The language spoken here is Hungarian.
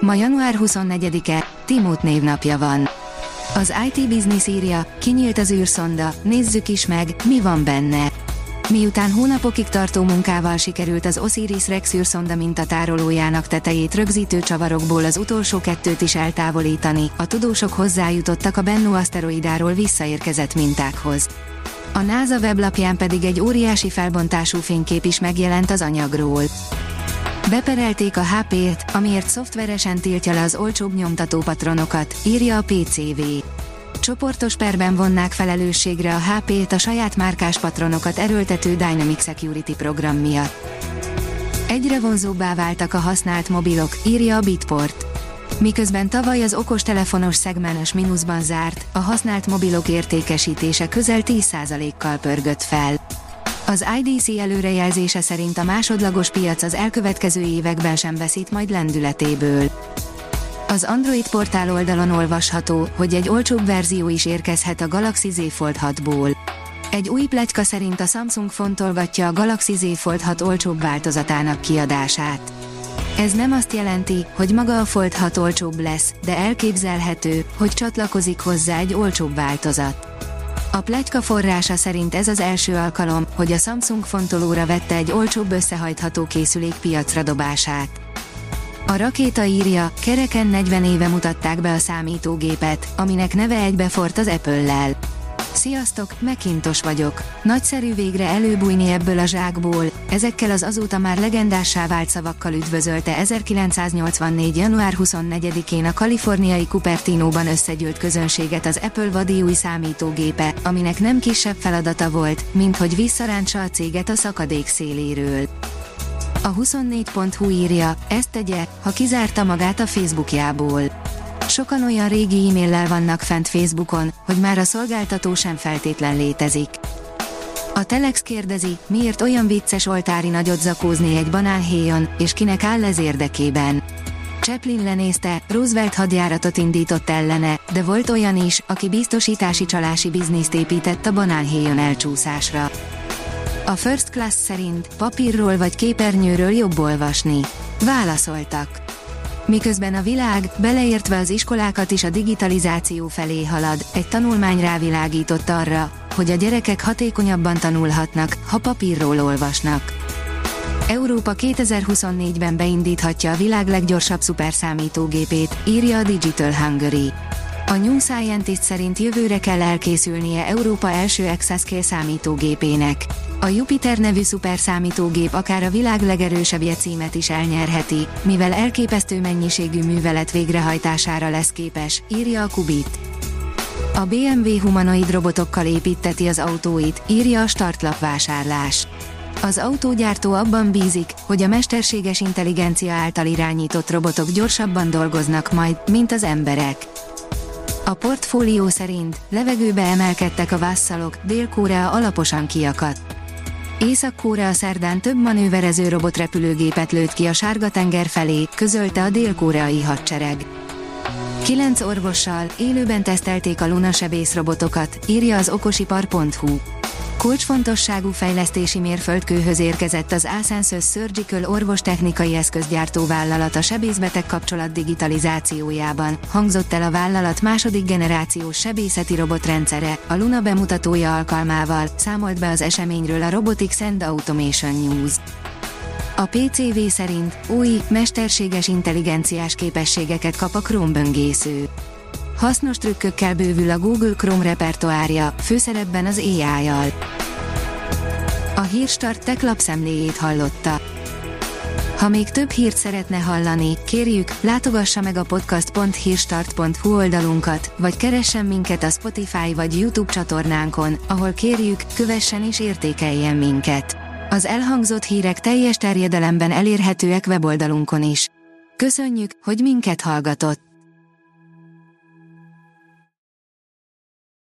Ma január 24-e, Timót névnapja van. Az IT Business írja, kinyílt az űrszonda, nézzük is meg, mi van benne. Miután hónapokig tartó munkával sikerült az Osiris-Rex űrszonda mintatárolójának tetejét rögzítő csavarokból az utolsó kettőt is eltávolítani, a tudósok hozzájutottak a Bennu aszteroidáról visszaérkezett mintákhoz. A NASA weblapján pedig egy óriási felbontású fénykép is megjelent az anyagról. Beperelték a HP-t, amiért szoftveresen tiltja le az olcsóbb nyomtató patronokat, írja a PCV. Csoportos perben vonnák felelősségre a HP-t a saját márkás patronokat erőltető Dynamic Security program miatt. Egyre vonzóbbá váltak a használt mobilok, írja a Bitport. Miközben tavaly az okostelefonos szegmens mínuszban zárt, a használt mobilok értékesítése közel 10%-kal pörgött fel. Az IDC előrejelzése szerint a másodlagos piac az elkövetkező években sem veszít majd lendületéből. Az Android portál oldalon olvasható, hogy egy olcsóbb verzió is érkezhet a Galaxy Z Fold 6-ból. Egy új pletyka szerint a Samsung fontolgatja a Galaxy Z Fold 6 olcsóbb változatának kiadását. Ez nem azt jelenti, hogy maga a Fold 6 olcsóbb lesz, de elképzelhető, hogy csatlakozik hozzá egy olcsóbb változat. A pletyka forrása szerint ez az első alkalom, hogy a Samsung fontolóra vette egy olcsóbb összehajtható készülék piacra dobását. A rakéta írja, kereken 40 éve mutatták be a számítógépet, aminek neve egybefort az Apple-lel. Sziasztok, Mekintos vagyok. Nagyszerű végre előbújni ebből a zsákból, ezekkel az azóta már legendássá vált szavakkal üdvözölte 1984. január 24-én a kaliforniai Cupertino-ban összegyűlt közönséget az Apple vadi új számítógépe, aminek nem kisebb feladata volt, mint hogy visszarántsa a céget a szakadék széléről. A 24.hu írja, ezt tegye, ha kizárta magát a Facebookjából. Sokan olyan régi e-maillel vannak fent Facebookon, hogy már a szolgáltató sem feltétlen létezik. A Telex kérdezi, miért olyan vicces oltári nagyot zakózni egy banánhéjon, és kinek áll ez érdekében. Chaplin lenézte, Roosevelt hadjáratot indított ellene, de volt olyan is, aki biztosítási csalási bizniszt épített a banánhéjon elcsúszásra. A First Class szerint papírról vagy képernyőről jobb olvasni. Válaszoltak. Miközben a világ, beleértve az iskolákat is a digitalizáció felé halad, egy tanulmány rávilágított arra, hogy a gyerekek hatékonyabban tanulhatnak, ha papírról olvasnak. Európa 2024-ben beindíthatja a világ leggyorsabb szuperszámítógépét, írja a Digital Hungary. A New Scientist szerint jövőre kell elkészülnie Európa első exascale számítógépének. A Jupiter nevű szuperszámítógép akár a világ legerősebbje címet is elnyerheti, mivel elképesztő mennyiségű művelet végrehajtására lesz képes, írja a Kubit. A BMW humanoid robotokkal építeti az autóit, írja a startlap vásárlás. Az autógyártó abban bízik, hogy a mesterséges intelligencia által irányított robotok gyorsabban dolgoznak majd, mint az emberek. A portfólió szerint levegőbe emelkedtek a vásszalok, Dél-Korea alaposan kiakadt. Észak-Korea szerdán több manőverező robotrepülőgépet lőtt ki a Sárga-tenger felé, közölte a dél-koreai hadsereg. Kilenc orvossal élőben tesztelték a Luna robotokat, írja az okosipar.hu. Kulcsfontosságú fejlesztési mérföldkőhöz érkezett az Asensus Surgical orvostechnikai eszközgyártó vállalat a sebészbeteg kapcsolat digitalizációjában, hangzott el a vállalat második generációs sebészeti robotrendszere, a Luna bemutatója alkalmával, számolt be az eseményről a Robotics and Automation News. A PCV szerint új, mesterséges intelligenciás képességeket kap a Chrome böngésző. Hasznos trükkökkel bővül a Google Chrome repertoárja, főszerepben az AI-jal. A Hírstart tech lapszemléjét hallotta. Ha még több hírt szeretne hallani, kérjük, látogassa meg a podcast.hírstart.hu oldalunkat, vagy keressen minket a Spotify vagy YouTube csatornánkon, ahol kérjük, kövessen és értékeljen minket. Az elhangzott hírek teljes terjedelemben elérhetőek weboldalunkon is. Köszönjük, hogy minket hallgatott!